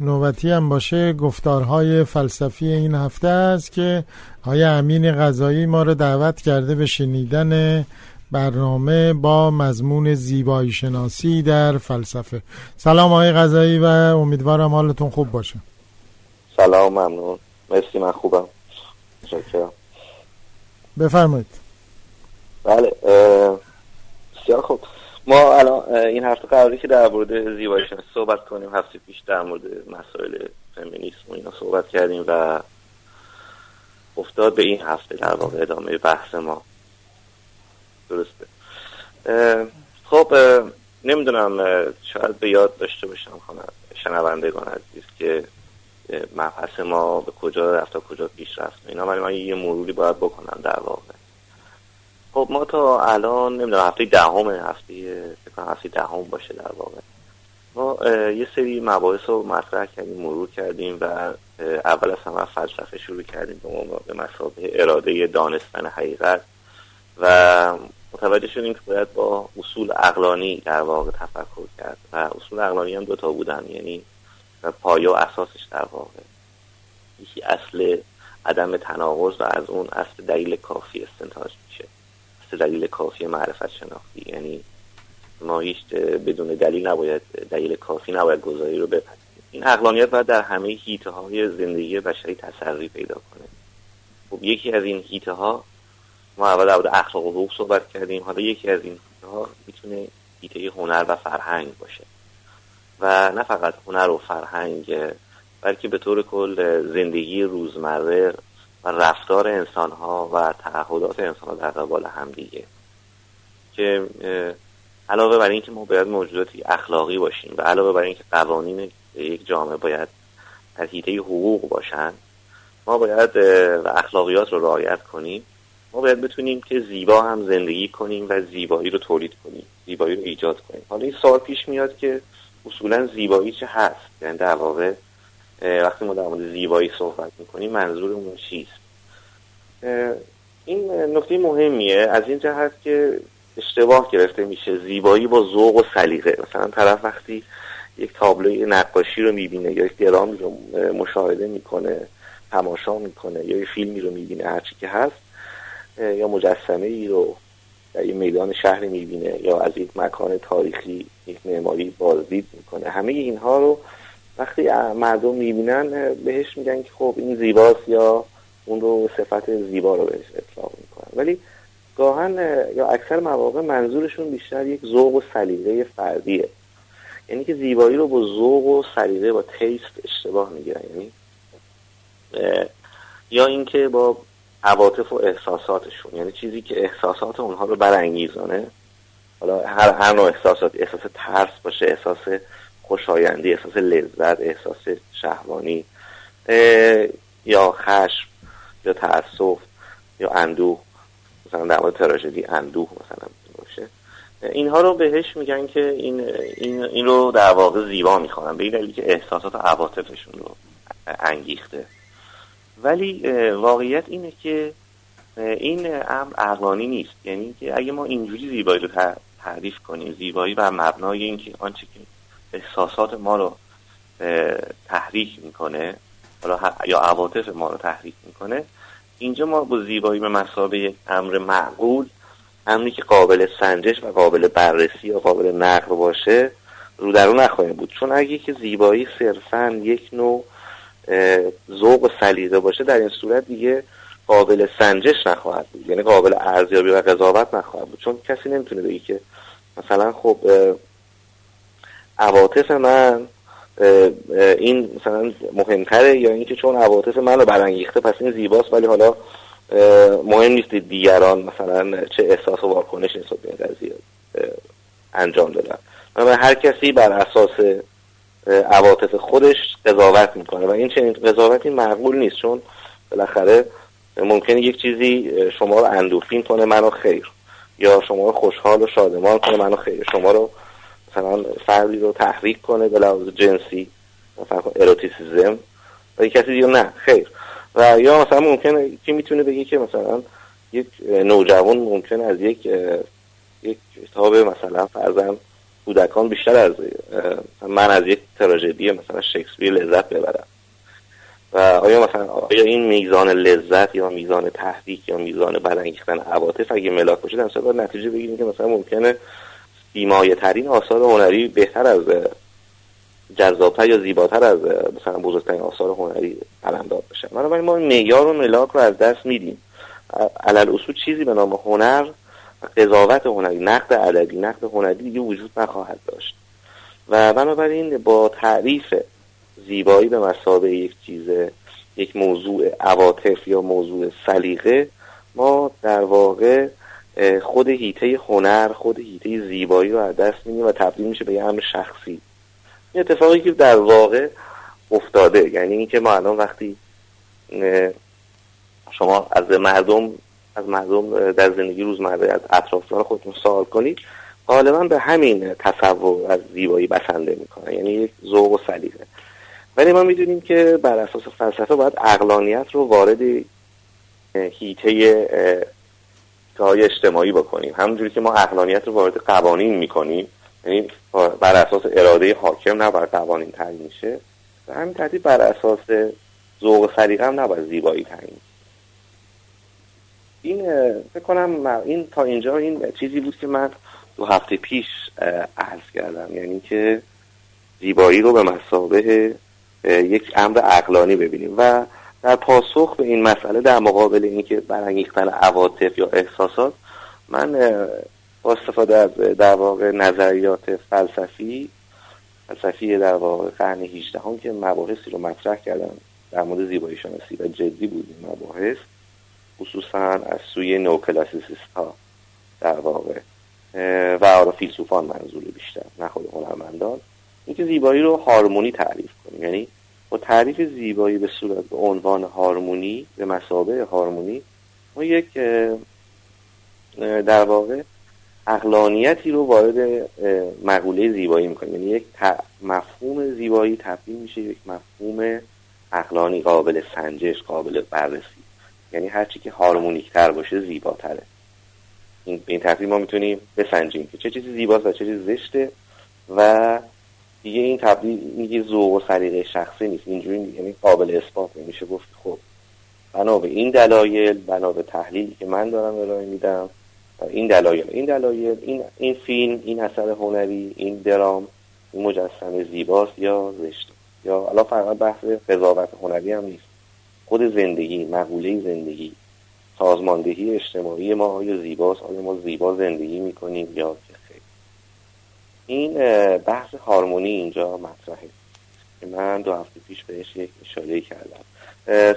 نوبتی هم باشه گفتارهای فلسفی این هفته است که آقای امین غذایی ما رو دعوت کرده به شنیدن برنامه با مضمون زیبایی شناسی در فلسفه. سلام آقای غذایی و امیدوارم حالتون خوب باشه. سلام ممنون. مرسی من خوبم. شکرم بفرمایید. بله بسیار خوب. ما الان این هفته قراری که در مورد زیبایی صحبت کنیم. هفته پیش در مورد مسائل فمینیسم و اینا صحبت کردیم و افتاد به این هفته در واقع ادامه بحث ما. درسته. خب نمی‌دونم شاید به یاد داشته باشم شنوندگان عزیز که مبحث ما به کجا رفت تا کجا پیش رفت اینا. ولی من یه مروری باید بکنم در واقع. خب ما تا الان نمی‌دونم هفته دهم هفته هفته دهم باشه در واقع. ما یه سری مباحث رو مطرح کردیم مرور کردیم و اول از همه فلسفه شروع کردیم به مسابقه اراده دانستن حقیقت و متوجه شدیم که باید با اصول اقلانی در واقع تفکر کرد و اصول اقلانی هم دوتا بودن یعنی پایه و اساسش در واقع. یکی اصل عدم تناقض و از اون اصل دلیل کافی استنتاج. اصل دلیل کافی معرفت شناختی. یعنی ما هیچ بدون دلیل نباید دلیل کافی نباید گذاری رو بپذیریم. این اقلانیت باید در همه هیته های زندگی بشری تسری پیدا کنه. خب یکی از این هیته ها ما اول در اخلاق و حقوق صحبت کردیم. حالا یکی از این ها می‌تونه هیته هنر و فرهنگ باشه. و نه فقط هنر و فرهنگ بلکه به طور کل زندگی روزمره و رفتار انسان ها و تعهدات انسان ها در قبال همدیگه که علاوه بر اینکه ما باید موجوداتی اخلاقی باشیم و علاوه بر اینکه قوانین یک جامعه باید از حیطه حقوق باشن ما باید و اخلاقیات رو رعایت کنیم ما باید بتونیم که زیبا هم زندگی کنیم و زیبایی رو تولید کنیم زیبایی رو ایجاد کنیم. حالا این سوال پیش میاد که اصولا زیبایی چه هست؟ یعنی در واقع وقتی ما در مورد زیبایی صحبت می‌کنیم منظورمون چیست؟ این نکته مهمیه. از این جهت که اشتباه گرفته میشه. زیبایی با ذوق و سلیقه. مثلا طرف وقتی یک تابلوی نقاشی رو می‌بینه یا یک درامی رو مشاهده می‌کنه تماشا می‌کنه یا یک فیلمی رو می‌بینه هرچی که هست یا مجسمه ای رو در یک میدان شهری می‌بینه یا از یک مکان تاریخی یک معماری بازدید می‌کنه. همه اینها رو وقتی مردم می‌بینن بهش میگن که خب این زیباست یا اون رو صفت زیبا رو بهش اطلاق می‌کنن. ولی گاهن یا اکثر مواقع منظورشون بیشتر یک ذوق و سلیقه فردیه. یعنی که زیبایی رو با ذوق و سلیقه با تیست اشتباه می‌گیرن. یعنی یا اینکه با عواطف و احساساتشون. یعنی چیزی که احساسات اونها رو برانگیزانه. حالا هر هر نوع احساسات احساس ترس باشه احساس خوشایندی احساس لذت احساس شهوانی یا خشم یا تاسف یا اندوه. مثلا در مورد تراژدی اندوه مثلا باشه. اینها رو بهش میگن که این این این رو در واقع زیبا می‌خوانن به این دلیل که احساسات و عواطفشون رو انگیخته. ولی واقعیت اینه که این امر عقلانی نیست. یعنی که اگه ما اینجوری زیبایی رو تعریف کنیم زیبایی و مبنای اینکه آنچه که احساسات ما رو تحریک می‌کنه یا عواطف ما رو تحریک می‌کنه. اینجا ما با زیبایی به مسابه امر معقول امری که قابل سنجش و قابل بررسی یا قابل نقل باشه رو در نخواهیم بود. چون اگه که زیبایی صرفا یک نوع ذوق و سلیقه باشه در این صورت دیگه قابل سنجش نخواهد بود. یعنی قابل ارزیابی و قضاوت نخواهد بود. چون کسی نمی‌تونه بگه که مثلا خب عواطف من این مثلا مهمتره یا اینکه چون عواطف من رو برانگیخته پس این زیباست ولی حالا مهم نیست دیگران مثلا چه احساس و واکنش نسبت به این قضیه انجام دادن. و هر کسی بر اساس عواطف خودش قضاوت می‌کنه و این چنین قضاوتی معقول نیست چون بالاخره ممکنه یک چیزی شما رو اندوفین کنه منو خیر یا شما رو خوشحال و شادمان کنه منو خیر شما رو مثلا فردی رو تحریک کنه به لحاظ جنسی مثلا اروتیسیزم و یک کسی دیگه نه خیر. و یا مثلا ممکنه کی می‌تونه بگه که مثلا یک نوجوان ممکن از یک یک کتاب مثلا فرزن کودکان بیشتر از من از یک تراژدی مثلا شکسپیر لذت ببرم. و آیا مثلا آیا این میزان لذت یا میزان تحریک یا میزان برانگیختن عواطف اگه ملاک باشه در نتیجه بگیریم که مثلا ممکنه بیمایه ترین آثار هنری بهتر از جذابتر یا زیباتر از مثلا بزرگترین آثار هنری علمداد بشه بنابراین ما معیار و ملاک رو از دست میدیم. علل اصول چیزی به نام هنر قضاوت هنری نقد ادبی نقد هنری دیگه وجود نخواهد داشت. و بنابراین با تعریف زیبایی به مسابقه یک چیز یک موضوع عواطف یا موضوع سلیقه ما در واقع خود هیته هنر خود هیته زیبایی رو از دست میدیم و تبدیل میشه به یه امر شخصی. این اتفاقی که در واقع افتاده یعنی اینکه ما الان وقتی شما از مردم از مردم در زندگی روزمره از اطرافیان خودتون سوال کنید غالبا به همین تصور از زیبایی بسنده می‌کنه یعنی یک ذوق و سلیقه. ولی ما می‌دونیم که بر اساس فلسفه باید اقلانیت رو وارد هیته های اجتماعی بکنیم. همونجوری که ما اقلانیت رو وارد قوانین می‌کنیم یعنی بر اساس اراده حاکم نباید قوانین تعیین میشه و همین ترتیب بر اساس ذوق سلیقه هم نباید زیبایی تعیین این فکر کنم این تا اینجا این چیزی بود که من دو هفته پیش عرض کردم. یعنی که زیبایی رو به مسابه یک امر عقلانی ببینیم. و در پاسخ به این مسئله در مقابل اینکه برانگیختن عواطف یا احساسات من با استفاده از در واقع نظریات فلسفی فلسفی در واقع قرن 18 هم که مباحثی رو مطرح کردن در مورد زیبایی شناسی و جدی بود این مباحث خصوصا از سوی نوکلاسیسیست ها در واقع. و آرا فیلسوفان منظور بیشتر نه خود هنرمندان. اینکه زیبایی رو هارمونی تعریف کنیم یعنی با تعریف زیبایی به صورت به عنوان هارمونی به مسابه هارمونی ما یک در واقع اقلانیتی رو وارد مقوله زیبایی می‌کنیم. یعنی یک مفهوم زیبایی تبدیل میشه یک مفهوم اقلانی قابل سنجش قابل بررسی. یعنی هرچی که هارمونیک تر باشه زیباتره. این به این ترتیب ما می‌تونیم بسنجیم که چه چیزی زیباست و چه چیزی زشته و دیگه این تبدیل میگه ذوق و سلیقه شخصی نیست. اینجوری یعنی قابل اثبات. نمیشه گفت خب بنا به این دلایل بنا به تحلیلی که من دارم ارائه میدم این دلایل. این دلایل این این فیلم این اثر هنری این درام این مجسمه زیباست یا زشته. یا الان فقط بحث قضاوت هنری هم نیست. خود زندگی مقوله زندگی سازماندهی اجتماعی ما آیا زیباست؟ آیا ما زیبا زندگی می‌کنیم یا این بحث هارمونی اینجا مطرحه. که من دو هفته پیش بهش یک اشاره کردم.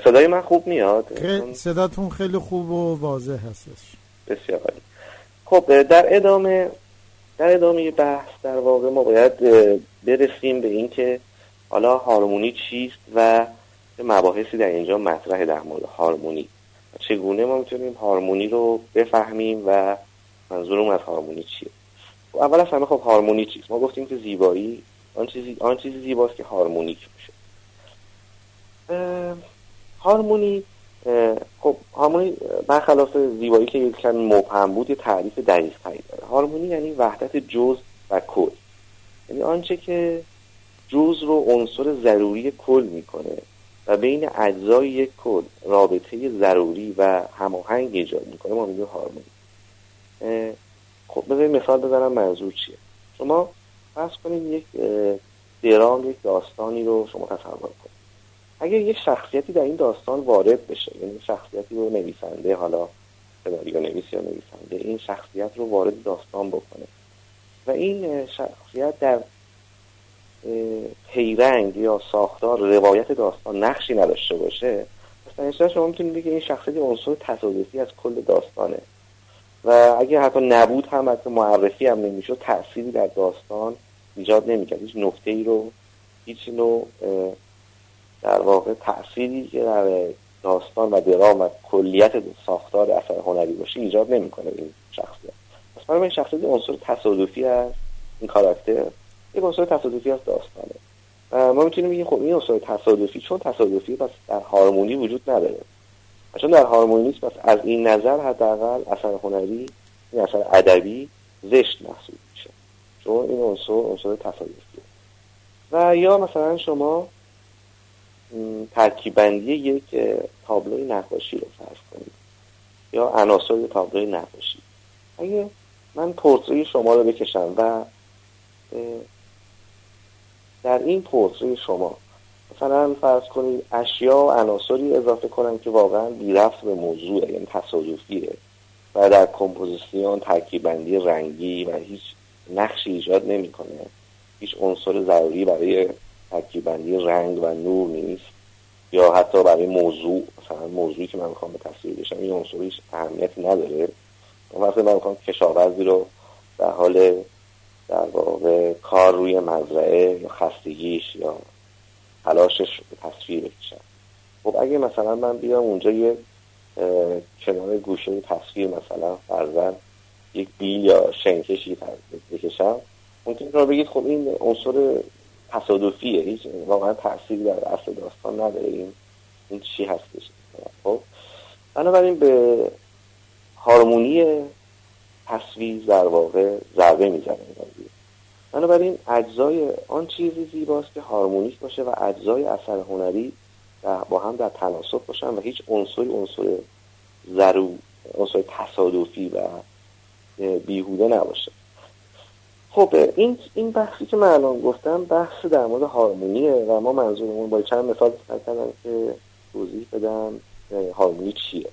صدای من خوب میاد؟ صداتون خیلی خوب و واضح هستش بسیار عالی. خب در ادامه در ادامه بحث در واقع ما باید برسیم به اینکه حالا هارمونی چیست و مباحثی در اینجا مطرح در مورد هارمونی. چگونه ما می‌تونیم هارمونی رو بفهمیم و منظورم از هارمونی چیه؟ اول از همه خب هارمونی چیست؟ ما گفتیم که زیبایی آن چیزی آن چیزی زیباست که هارمونیک میشه. هارمونی خب هارمونی برخلاف زیبایی که یک کمی مبهم بود یه تعریف دقیق تری داره. هارمونی یعنی وحدت جز و کل. یعنی آنچه که جز رو عنصر ضروری کل می‌کنه و بین اجزای یک کل رابطه ضروری و هماهنگ ایجاد می‌کنه ما میگیم هارمونی. خب بذارید مثال بزنم منظور چیه؟ شما فرض کنید یک درام یک داستانی رو شما تصور کنید. اگر یک شخصیتی در این داستان وارد بشه یعنی شخصیتی رو نویسنده حالا سناریو نویس یا نویسنده این شخصیت رو وارد داستان بکنه. و این شخصیت در پیرنگ یا ساختار روایت داستان نقشی نداشته باشه مثلا شما می‌تونید بگید این شخصیت عنصر تصادفی از کل داستانه. و اگر حتی نبود هم حتی معرفی هم نمی‌شد تأثیری در داستان ایجاد نمی‌کرد. هیچ نکته ای رو هیچ نوع در واقع تأثیری که در داستان و درام و کلیت ساختار اثر هنری باشه ایجاد نمی‌کنه این شخصیت. پس این شخصیت عنصر تصادفی از این کاراکتر یک عنصر تصادفی از داستانه. ما می‌تونیم بگیم خب این عنصر تصادفی چون تصادفی پس در هارمونی وجود نداره. چون در هارمونی نیست پس از این نظر حداقل اثر هنری این اثر ادبی زشت محسوب میشه. چون این عنصر عنصر تصادفیه و یا مثلا شما ترکیبندی یک تابلوی نقاشی رو فرض کنید. یا عناصر تابلوی نقاشی. اگه من پورتری شما رو بکشم و در این پورتری شما مثلا فرض کنید اشیا و عناصری اضافه کنم که واقعا بی ربط به موضوع یعنی تصادفیه. و در کمپوزیسیون ترکیبندی رنگی و هیچ نقشی ایجاد نمی‌کنه. هیچ عنصر ضروری برای ترکیبندی رنگ و نور نیست. یا حتی برای موضوع مثلا موضوعی که من می‌خوام به تصویر بکشم این عنصر هیچ اهمیتی نداره. مثلا من می‌خوام کشاورزی رو در حال در واقع کار روی مزرعه یا خستگیش یا تلاشش تصویر بکشم خب اگه مثلا من بیام اونجا یه کنار گوشه تصویر مثلا فرزن یک بی یا شنکشی بکشم ممکن رو بگید خب این عنصر تصادفیه هیچ واقعا تاثیری در اصل داستان نداره. این این چی هستش؟ خب بنابراین به هارمونی تصویر در واقع ضربه می‌زنه. بنابراین اجزای آن چیزی زیباست که هارمونیک باشه و اجزای اثر هنری با هم در تناسب باشن و هیچ عنصری عنصر ضرور عنصر تصادفی و بیهوده نباشه. خب این این بحثی که من الان گفتم بحث در مورد هارمونیه و ما منظورمون با چند مثال کردم که توضیح بدم هارمونی چیه.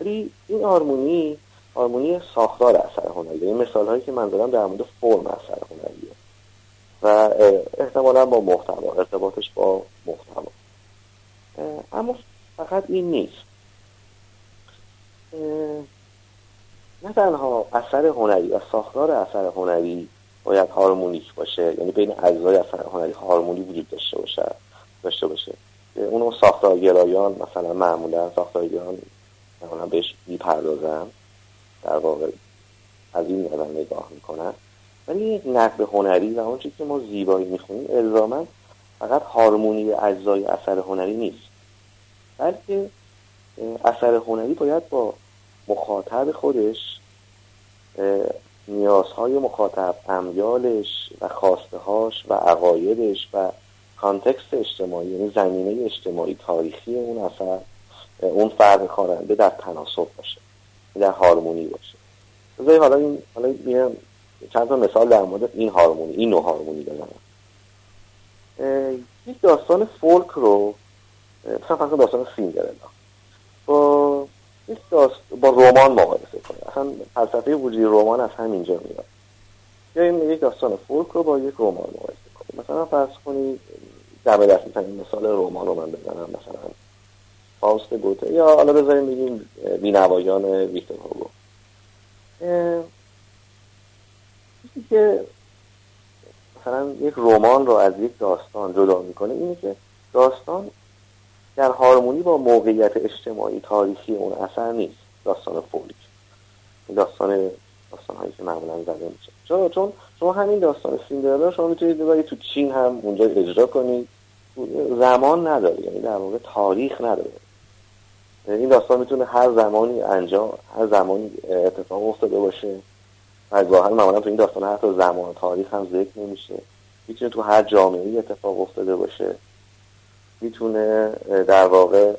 ولی این هارمونی هارمونی ساختار اثر هنری این مثال هایی که من دارم در مورد فرم اثر هنریه. و احتمالا با محتوا ارتباطش با محتوا. اما فقط این نیست. نه تنها اثر هنری و ساختار اثر هنری باید هارمونیک باشه یعنی بین اجزای اثر هنری هارمونی وجود داشته باشه داشته باشه. اونو ساختارگرایان مثلا معمولا ساختارگرایان مثلا بهش می‌پردازن در واقع از این نظر نگاه می‌کنن. ولی یک نقد هنری و اون چیزی که ما زیبایی می‌خونیم الزاما فقط هارمونی اجزای اثر هنری نیست. بلکه اثر هنری باید با مخاطب خودش نیازهای مخاطب امیالش و خواستهاش و عقایدش و کانتکست اجتماعی یعنی زمینه اجتماعی تاریخی اون اثر اون فرد خواننده در تناسب باشه در هارمونی باشه. حالا این حالا چند تا مثال در مورد این هارمونی این نوع هارمونی بزنم یک داستان فولک رو مثلا فرض داستان سیندرلا با یک داست... با رمان مقایسه کنه اصلا فلسفه وجودی رمان از همینجا میاد. یا این یک داستان فولک رو با یک رمان مقایسه کنید مثلا فرض کنید دم دست می‌تونید مثال رمان رو من بزنم مثلا فاوست گوته. یا حالا بذاریم بگیم بینوایان ویکتور هوگو. که مثلا یک رمان رو از یک داستان جدا می‌کنه اینه که داستان در هارمونی با موقعیت اجتماعی تاریخی اون اثر نیست. داستان فولیک. این داستان داستان هایی که معمولا زده میشه. چون چون شما همین داستان سیندرلا شما می‌تونید ببرید تو چین هم اونجا اجرا کنید. زمان نداره یعنی در واقع تاریخ نداره. این داستان می‌تونه هر زمانی انجام هر زمانی اتفاق افتاده باشه. و گاهن معمولا تو این داستان حتی زمان تاریخ هم ذکر نمیشه. می‌تونه تو هر جامعه اتفاق افتاده باشه. می‌تونه در واقع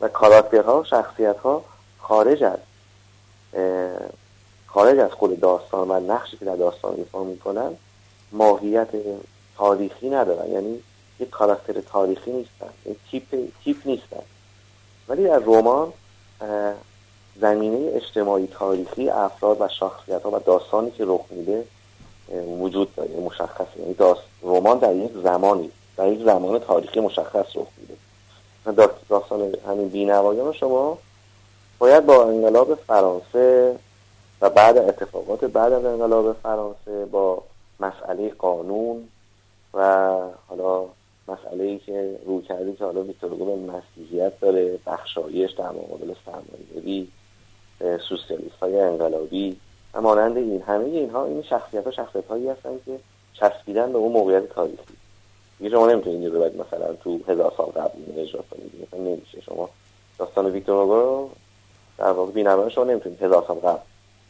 و کاراکترها شخصیت ها خارج از خارج از خود داستان و نقشی که در داستان ایفا می‌کنن ماهیت تاریخی ندارن. یعنی یک کاراکتر تاریخی نیستن یک تیپ, تیپ نیستن. ولی در رمان زمینه اجتماعی تاریخی افراد و شخصیت ها و داستانی که رخ میده وجود داره مشخصه. یعنی رمان در یک زمانی در یک زمان تاریخی مشخص رخ میده. داستان همین بینوایان شما باید با انقلاب فرانسه و بعد اتفاقات بعد از انقلاب فرانسه با مسئله قانون و حالا مسئله ای که روی کردی که حالا ویکتور به مسیحیت داره بخشایش در مقابل سرمایه‌داری سوسیالیست های انقلابی مانند این همه اینها این شخصیت ها شخصیت هایی هستن که چسبیدن به اون موقعیت تاریخی. دیگه شما نمی‌تونید اینجا ببرید مثلا تو هزار سال قبل اجرا کنید مثلا نمیشه. شما داستان ویکتور هوگو رو در واقع بینمایان شما نمی‌تونید هزار سال قبل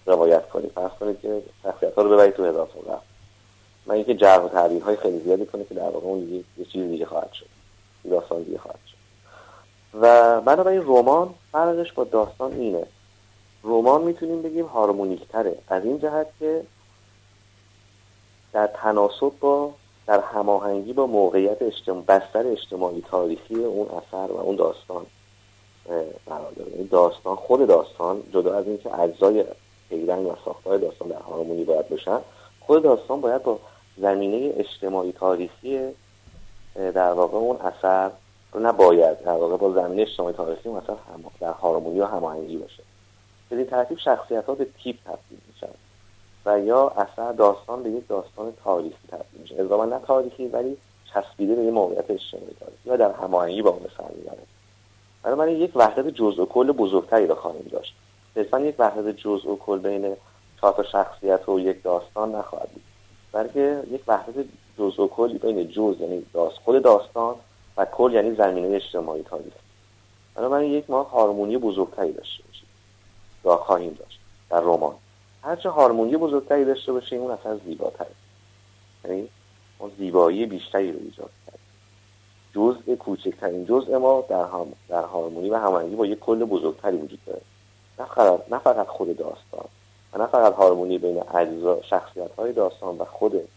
روایت کنید. فرض کنید که شخصیت ها رو ببرید تو هزار سال من اینکه جرح و تعبیر های خیلی زیادی کنه که در واقع اون یه چیز دیگه خواهد شد. داستان دیگه خواهد شد. و بنابراین رمان فرقش با داستان اینه. رمان می‌تونیم بگیم هارمونیک تره از این جهت که در تناسب با در هماهنگی با موقعیت اجتماع بستر اجتماعی تاریخی اون اثر و اون داستان قرار داره. داستان خود داستان جدا از اینکه اجزای پیرنگ و ساختار داستان در هارمونی باید باشن خود داستان باید با زمینه اجتماعی تاریخی در واقع اون اثر رو نباید در واقع با زمینه اجتماعی تاریخی اون اثر در هارمونی و هماهنگی باشه. به این ترتیب شخصیت ها به تیپ تبدیل میشن و یا اثر داستان به یک داستان تاریخی تبدیل میشه. اضافا نه تاریخی ولی چسبیده به یک موقعیت اجتماعی تاریخی یا در هماهنگی با اون سر می‌بره من یک وحدت جزء و کل بزرگتری رو خواهیم داشت. صرفا یک وحدت جزء و کل بین چهار شخصیت و یک داستان نخواهد بود. بلکه یک وحدت جزء و کلی بین جز یعنی داست خود داستان و کل یعنی زمینه اجتماعی تاریخ. من یک ما هارمونی بزرگتری داشته باشیم را خواهیم داشت. در رمان. هرچه هارمونی بزرگتری داشته باشیم اون اصلا زیباتره. یعنی ما زیبایی بیشتری رو ایجاد کرد جزء کوچکترین جزء ما در, هم در هارمونی و هماهنگی با یک کل بزرگتری وجود داره. نه فقط, خود داستان. و نه فقط هارمونی بین اجزا شخصیت های داستان و خود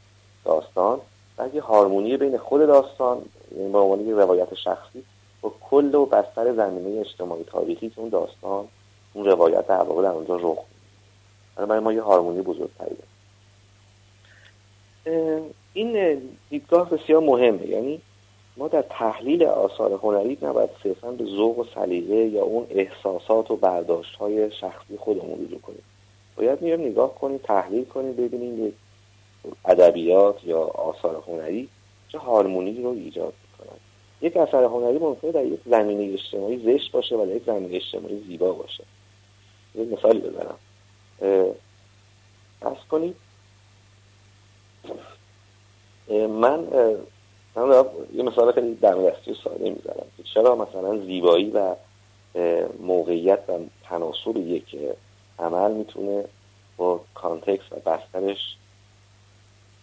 داستان بلکه هارمونی بین خود داستان یعنی به عنوان روایت شخصی با کل و بستر زمینه اجتماعی تاریخی که اون داستان اون روایت در واقع در اونجا رخ برای ما یه هارمونی بزرگتری این دیدگاه بسیار مهمه. یعنی ما در تحلیل آثار هنری نباید صرفا به ذوق و سلیقه یا اون احساسات و برداشت های شخصی خودمون رجوع کنیم. باید میام نگاه کنیم تحلیل کنیم ببینیم یک ادبیات یا آثار هنری چه هارمونی رو ایجاد می‌کنن. یک اثر هنری ممکنه در یک زمینه اجتماعی زشت باشه و در یک زمینه اجتماعی زیبا باشه. یک مثالی بزنم. از کنید. من من یه مثال خیلی دم دستی ساده می‌زنم. چرا مثلا زیبایی و موقعیت و تناسب یک عمل می‌تونه با کانتکس و بسترش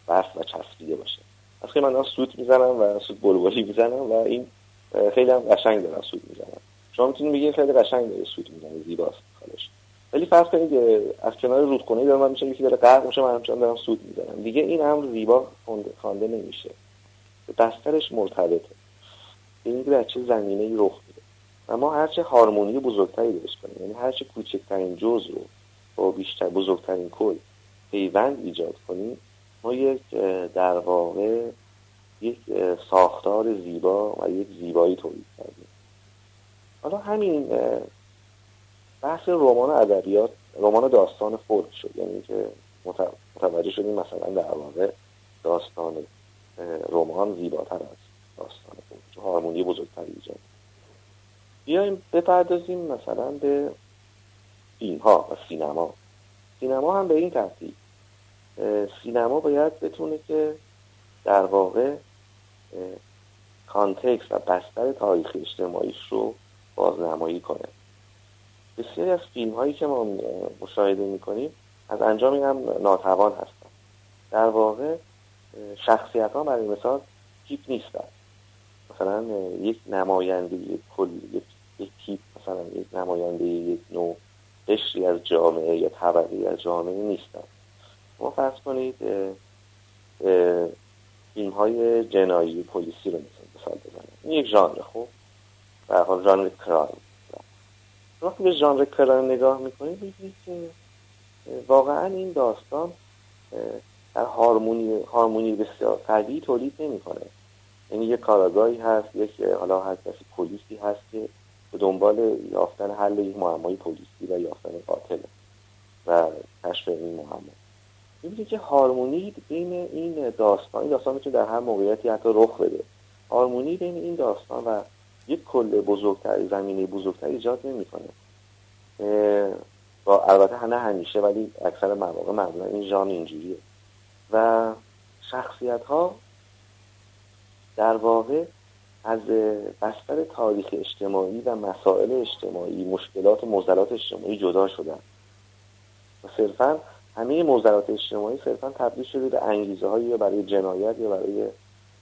بست و چسبیده باشه؟ از که من سوت می‌زنم و سوت بلبلی می‌زنم و این خیلی هم قشنگ دارم سوت می‌زنم. شما می‌تونید بگید خیلی قشنگ داره سوت می‌زنه زیباست خالش ولی فرض کنید از کنار رودخونه دارم من میشه یکی داره غرق میشه من همچنان دارم سوت می‌زنم. دیگه این امر زیبا خوانده نمیشه. بسترش مرتبطه. این در چه زمینه ای رخ میده. و ما هرچه هارمونی بزرگتری درست کنیم یعنی هرچه کوچکترین جز رو با بیشتر بزرگترین کل پیوند ایجاد کنیم ما یک در واقع یک ساختار زیبا و یک زیبایی تولید کردیم. حالا همین بحث رمان ادبیات رمان داستان فولک شد. یعنی که متوجه شدیم مثلا در واقع داستان رمان زیباتر از داستان فولک هارمونی بزرگتری ایجاد بیایم بپردازیم مثلا به فیلم ها و سینما. سینما هم به این ترتیب سینما باید بتونه که در واقع کانتکس و بستر تاریخ اجتماعیش رو بازنمایی کنه. بسیاری از فیلم هایی که ما مشاهده می‌کنیم از انجام هم ناتوان هستن. در واقع شخصیت ها برای مثال تیپ نیستن. مثلا یک نماینده یک کل یک, یک تیپ مثلا یک نماینده یک نوع قشری از جامعه یا طبقی از جامعه نیستن. ما فرض کنید فیلم های جنایی پلیسی رو مثال بزنیم این یک ژانر خوب در حال ژانر کرایم. وقتی به ژانر کرایم نگاه می‌کنید می‌بینید که واقعا این داستان در هارمونی هارمونی بسیار قوی تولید نمی‌کنه. یعنی یک کاراگاهی هست یک حالا هر کسی پلیسی هست که به دنبال یافتن حل یک معمای پلیسی و یافتن قاتل و کشف این معما. می‌بینید که هارمونی بین این داستان این داستان می‌تونه در هر موقعیتی حتی رخ بده. هارمونی بین این داستان و یک کل بزرگتر زمینه بزرگتر ایجاد نمی‌کنه. با البته نه همیشه ولی اکثر مواقع معمولا این ژان اینجوریه. و شخصیت ها در واقع از بستر تاریخ اجتماعی و مسائل اجتماعی مشکلات و موزلات اجتماعی جدا شدن. و صرفا همه موزلات اجتماعی صرفا تبدیل شده به انگیزه هایی برای جنایت یا برای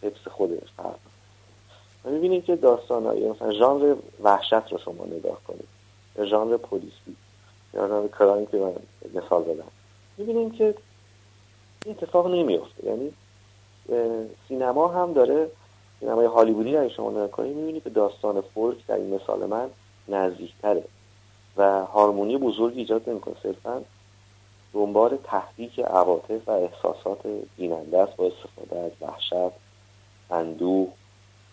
حفظ خود فرد. و می‌بینید که داستان های مثلا ژانر وحشت رو شما نگاه کنید. یا ژانر پلیسی. یا ژانر کرایم که من مثال بدم می‌بینیم که این اتفاق نمیفته یعنی سینما هم داره سینمای هالیوودی اگه شما نگاه کنید می‌بینید که داستان فولک در این مثال من نزدیکتره. و هارمونی بزرگی ایجاد نمی‌کنه. صرفا دنبال تحریک عواطف و احساسات بیننده است با استفاده از وحشت اندوه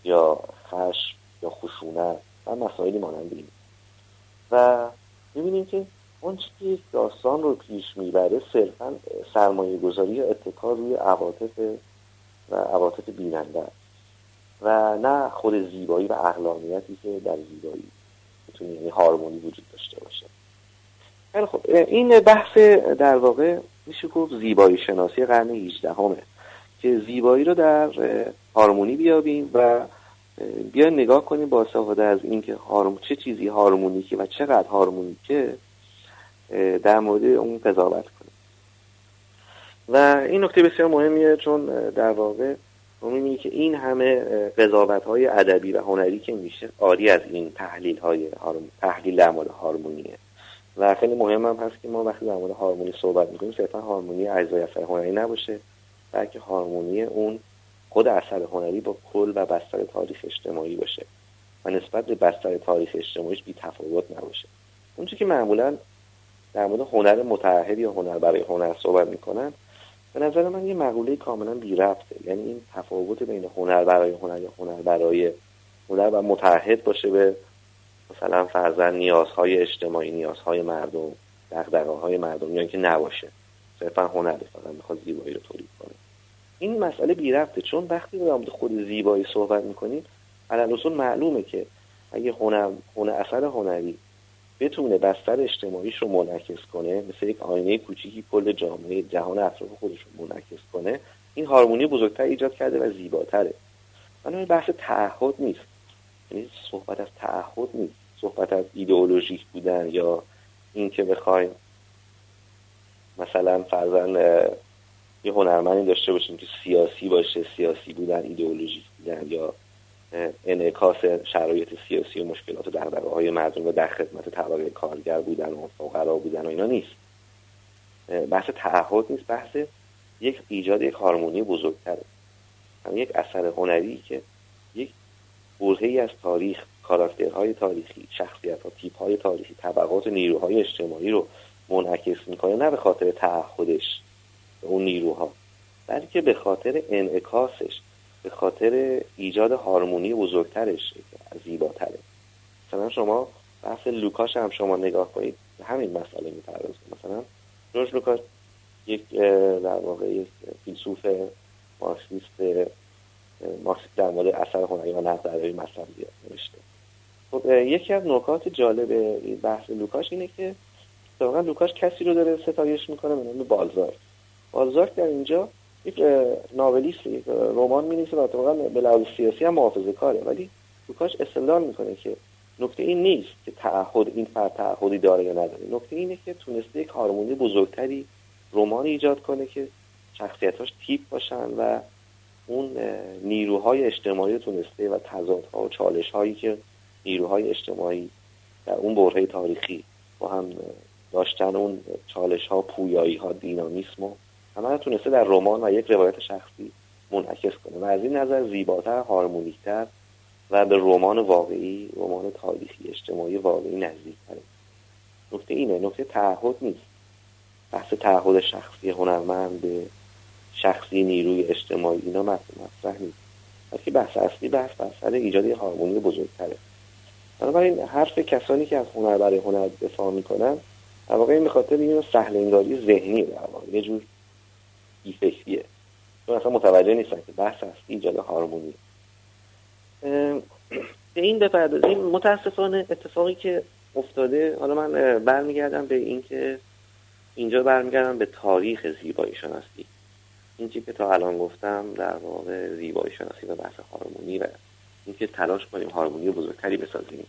یا خشم یا خشونت و مسائلی مانند این. و می‌بینیم که اون که داستان رو پیش می‌بره صرفا سرمایه گذاری یا اتکار روی عواطف و عواطف بیننده و نه خود زیبایی و اقلانیتی که در زیبایی می‌تونه یعنی هارمونی وجود داشته باشه. خیلی خب این بحث در واقع میشه گفت زیبایی شناسی قرن 18 همه که زیبایی رو در هارمونی بیابیم و بیا نگاه کنیم با استفاده از اینکه هارمون چه چیزی هارمونیکه و چقدر هارمونیکه در مورد اون قضاوت کنیم و این نکته بسیار مهمیه چون در واقع ما که این همه قضاوت های ادبی و هنری که میشه آری از این تحلیل های تحلیل در هارمونیه. و خیلی مهم هم هست که ما وقتی در مورد هارمونی صحبت می‌کنیم صرفا هارمونی اجزای اثر هنری نباشه بلکه هارمونی اون خود اثر هنری با کل و بستر تاریخ اجتماعی باشه و نسبت به بستر تاریخ اجتماعیش بی تفاوت نباشه. اونچه که معمولا در مورد هنر متعهد یا هنر برای هنر صحبت می‌کنن به نظر من یه مقوله کاملا بی ربطه. یعنی این تفاوت بین هنر برای هنر یا هنر برای هنر و متعهد باشه به مثلا فرزن نیازهای اجتماعی نیازهای مردم دقدقه های مردم یا اینکه نباشه. صرفا هنر فقط می‌خواد زیبایی رو تولید کنه. این مسئله بی رفته چون وقتی به خود زیبایی صحبت می‌کنیم علل معلومه که اگه هنر, هنر اثر هنری بتونه بستر اجتماعیش رو منعکس کنه مثل یک آینه کوچیکی کل جامعه جهان اطراف خودش رو منعکس کنه این هارمونی بزرگتر ایجاد کرده و زیباتره. بنابراین بحث تعهد نیست. یعنی صحبت از تعهد نیست. صحبت از ایدئولوژیک بودن یا اینکه بخوایم مثلا فرزن یه هنرمندی داشته باشیم که سیاسی باشه سیاسی بودن ایدئولوژیک بودن یا انعکاس شرایط سیاسی و مشکلات و دغدغه های مردم و در خدمت طبقه کارگر بودن و فقرا بودن و اینا نیست. بحث تعهد نیست بحث یک ایجاد یک هارمونی بزرگتره. هم یک اثر هنری که یک برهی از تاریخ کاراکترهای تاریخی شخصیت ها تیپ های تاریخی طبقات نیروهای اجتماعی رو منعکس می‌کنه نه به خاطر تعهدش. اون نیروها بلکه به خاطر انعکاسش به خاطر ایجاد هارمونی بزرگترش زیباتره. مثلا شما بحث لوکاش هم شما نگاه کنید همین مسئله می‌پردازه. مثلا جورج لوکاش یک در واقع یک فیلسوف مارکسیست مارکسیست در مورد اثر هنری و ادبی مطلب نوشته. خب یکی از نکات جالب بحث لوکاش اینه که واقعا لوکاش کسی رو داره ستایش می‌کنه به نام بالزاک بالزاک در اینجا یک novelist یک رمان می و اتفاقا به لحاظ سیاسی هم محافظه کاره. ولی لوکاش استدلال می‌کنه که نکته این نیست که تعهد این فرد تعهدی داره یا نداره. نکته اینه که تونسته یک هارمونی بزرگتری رمان ایجاد کنه که شخصیتاش تیپ باشن و اون نیروهای اجتماعی تونسته و تضادها و چالش هایی که نیروهای اجتماعی در اون برهه تاریخی با هم داشتن اون چالش ها پویایی ها دینامیسم و همه تونسته در رمان و یک روایت شخصی منعکس کنه. و از این نظر زیباتر هارمونیکتر و به رمان واقعی رمان تاریخی اجتماعی واقعی نزدیکتره. نکته اینه نکته تعهد نیست. بحث تعهد شخصی هنرمند به شخصی نیروی اجتماعی اینا مطرح نیست. بلکه بحث اصلی بحث بحث ایجاد هارمونی بزرگتره. بنابراین حرف کسانی که از هنر برای هنر دفاع می‌کنن در واقع این به خاطر این سهل انگاری ذهنی در واقع. یه جور بیفکریه چون اصلا متوجه نیستن که بحث هست ایجاد هارمونی. به این بپردازیم متاسفانه اتفاقی که افتاده حالا من برمیگردم به اینکه اینجا برمیگردم به تاریخ زیبایی شناسی این که تا الان گفتم در واقع زیبایی شناسی و بحث هارمونی و اینکه تلاش کنیم هارمونی بزرگتری بسازیم.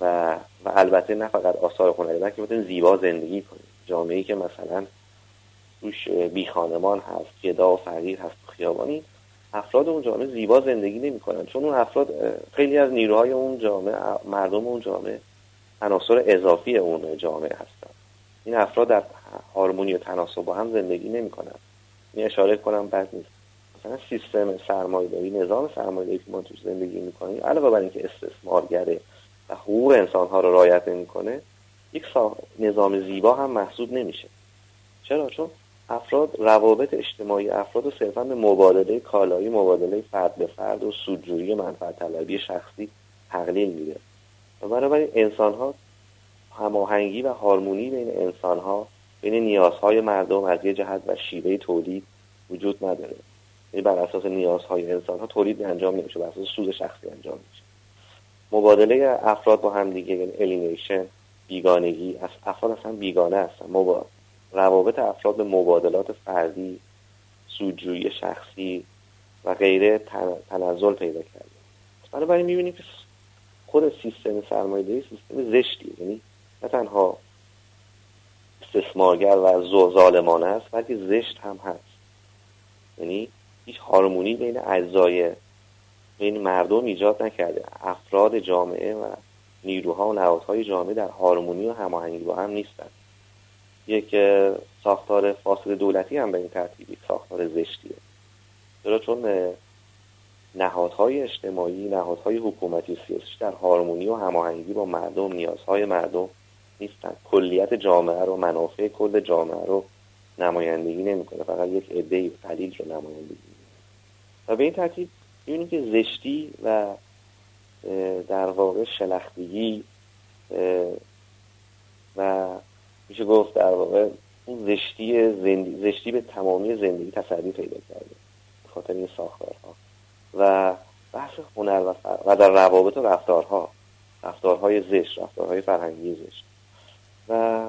و و البته نه فقط آثار هنری بلکه بتونیم زیبا زندگی کنیم. جامعه که مثلا توش بی خانمان هست گدا و فقیر هست و خیابانی. افراد اون جامعه زیبا زندگی نمی‌کنن. چون اون افراد خیلی از نیروهای اون جامعه مردم اون جامعه عناصر اضافی اون جامعه هستن. این افراد در هارمونی و تناسب با هم زندگی نمی‌کنن. این اشاره کنم بد نیست. مثلا سیستم سرمایه‌داری نظام سرمایه‌داری که ما توش زندگی می‌کنیم علاوه بر اینکه استثمارگره و حقوق انسانها رو رعایت نمی‌کنه یک نظام زیبا هم محسوب نمیشه. چرا؟ چون افراد روابط اجتماعی افراد صرفا به مبادله کالایی مبادله فرد به فرد و سودجویی منفعت طلبی شخصی تقلیل میده و بنابراین انسان ها هماهنگی و هارمونی بین انسان ها بین نیازهای مردم از یه جهت و شیوه تولید وجود نداره یعنی بر اساس نیازهای انسان ها تولید انجام نمیشه بر اساس سود شخصی انجام میشه مبادله افراد با هم دیگه یعنی الینیشن بیگانگی از افراد اصلا بیگانه هستن. روابط افراد به مبادلات فردی سودجویی شخصی و غیره تنزل پیدا کرده. بنابراین می‌بینیم که خود سیستم سرمایه‌داری سیستم زشتی یعنی نه تنها استثمارگر و ظالمانه است بلکه زشت هم هست. یعنی هیچ هارمونی بین اجزای بین مردم ایجاد نکرده. افراد جامعه و نیروها و نهادهای جامعه در هارمونی و هماهنگی با هم نیستند یک ساختار فاصل دولتی هم به این ترتیبی ساختار زشتیه. چرا؟ چون نهادهای اجتماعی نهادهای حکومتی و سیاسی در هارمونی و هماهنگی با مردم نیازهای مردم نیستن. کلیت جامعه رو منافع کل جامعه رو نمایندگی نمی‌کنه. فقط یک عده قلیل رو نمایندگی و به این ترتیب می‌بینیم که زشتی و در واقع شلختگی و میشه گفت در واقع اون زشتی زندگی زشتی به تمامی زندگی تصدی پیدا کرده به خاطر این ساختارها. و بحث هنر و, و در روابط و رفتارها. رفتارهای زشت رفتارهای فرهنگی زشت. و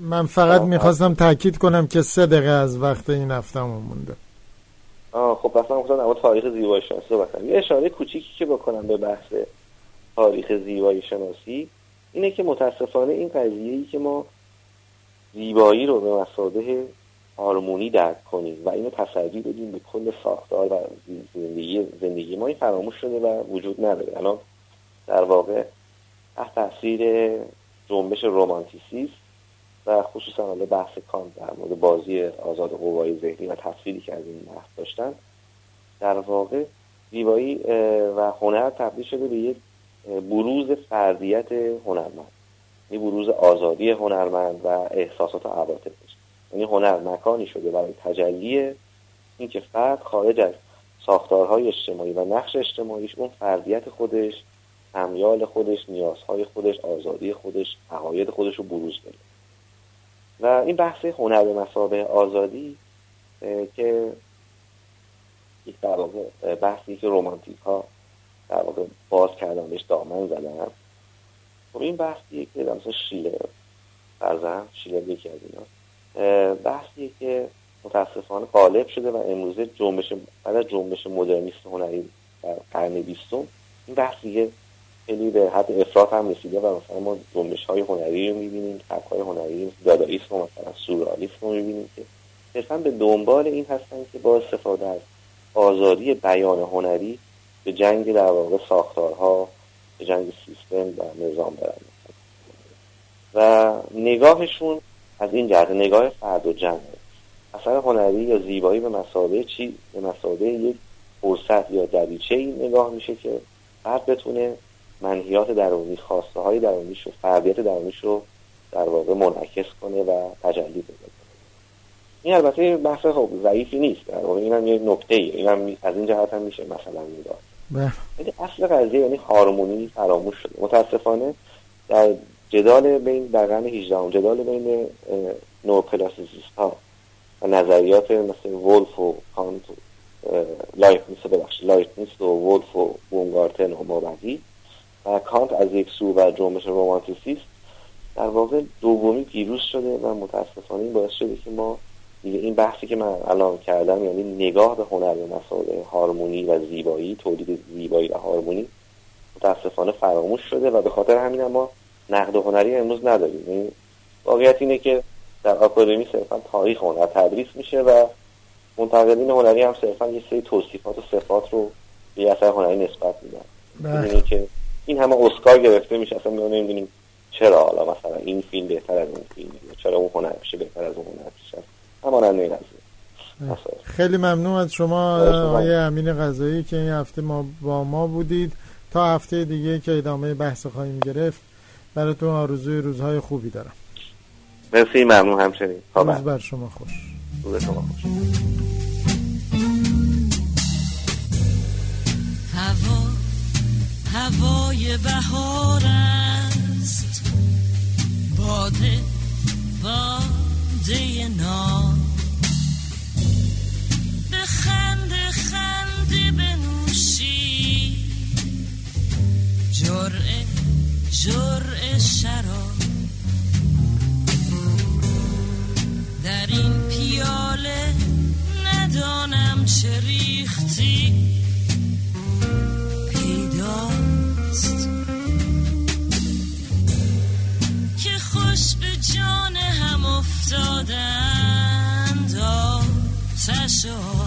من فقط می‌خواستم تاکید کنم که سه دقیقه از وقت این هفتهمون مونده. آه خب پس من گفتم تاریخ زیبایی شناسی صحبت یه اشاره کوچیکی که بکنم به بحث تاریخ زیبایی شناسی. اینه که متاسفانه این قضیه ای که ما زیبایی رو به مساده هارمونی درک کنیم و اینو تصدی بدیم به کل ساختار و زندگی زندگی ما این فراموش شده و وجود نداره. الان در واقع تحت تاثیر جنبش رومانتیسیسم و خصوصا حالا بحث کانت در مورد بازی آزاد قوای ذهنی و تفصیلی که از این بحث داشتن در واقع زیبایی و هنر تبدیل شده به یک بروز فردیت هنرمند. یعنی بروز آزادی هنرمند و احساسات و عواطفش یعنی هنر مکانی شده برای تجلی اینکه فرد خارج از ساختارهای اجتماعی و نقش اجتماعیش اون فردیت خودش امیال خودش نیازهای خودش آزادی خودش عقاید خودش رو بروز بده و این بحث هنر به مسابه آزادی که یک بحثی که رومانتیک ها در واقع باز کردن بهش دامن زدن خب این بحثیه که مثلا شیلر فرزن شیلر یکی از اینا. بحثیه که متاسفانه غالب شده و امروزه جنبش بعد از جنبش مدرنیست هنری در قرن بیستم این بحثیه خیلی به حد افراط هم رسیده و مثلا ما جنبش های هنری رو می‌بینیم سبک های هنری داداییسم و مثلا سورالیسم رو می‌بینیم که صرفا به دنبال این هستن که با استفاده از آزادی بیان هنری به جنگ در واقع ساختارها به جنگ سیستم و نظام برن و نگاهشون از این جهت نگاه فرد و جمع. اثر هنری یا زیبایی به مسابه چی؟ به مسابه یک فرصت یا دریچه این نگاه میشه که فرد بتونه منحیات درونی خواسته های درونیش و فردیت درونیش رو در واقع منعکس کنه و تجلی بده این البته بحث خب ضعیفی نیست. در واقع اینم یه نکته ای اینم از این جهت هم میشه مثلا نگاه. ولی بله. اصل قضیه یعنی هارمونی فراموش شده متاسفانه در جدال بین در قرن 18 جدال بین نوکلاسیسیست ها و نظریات مثل ولف و کانت و لایبنیتس ببخش لایبنیتس و ولف و باومگارتن و مابقی و کانت از یک سو و جنبش رومانتیسیست در واقع دومی پیروز شده و متاسفانه این باعث شده که ما دیگه این بحثی که من الان کردم یعنی نگاه به هنر به مسائل هارمونی و زیبایی تولید زیبایی و هارمونی متاسفانه فراموش شده و به خاطر همین ما نقد هنری امروز نداریم. یعنی واقعیت اینه که در آکادمی صرفا تاریخ هنر تدریس میشه و منتقدین هنری هم صرفا یه سری توصیفات و صفات رو به اثر هنری نسبت میدن. بله. که این همه اسکار گرفته میشه اصلا ما نمی‌دونیم چرا حالا مثلا این فیلم بهتر از اون فیلم چرا اون هنر میشه بهتر از اون هنر میشه هماننده خیلی ممنون از شما آقای امین غذایی که این هفته ما با ما بودید. تا هفته دیگه که ادامه بحث خواهیم گرفت براتون آرزوی روزهای خوبی دارم. مرسی ممنون همچنین. روز بر شما خوش. روز شما خوش. هوا هوای بهار است. باده. باده نام به خنده خنده بنوشی جرعه جرعه شراب در این پیاله ندانم چه ریختی so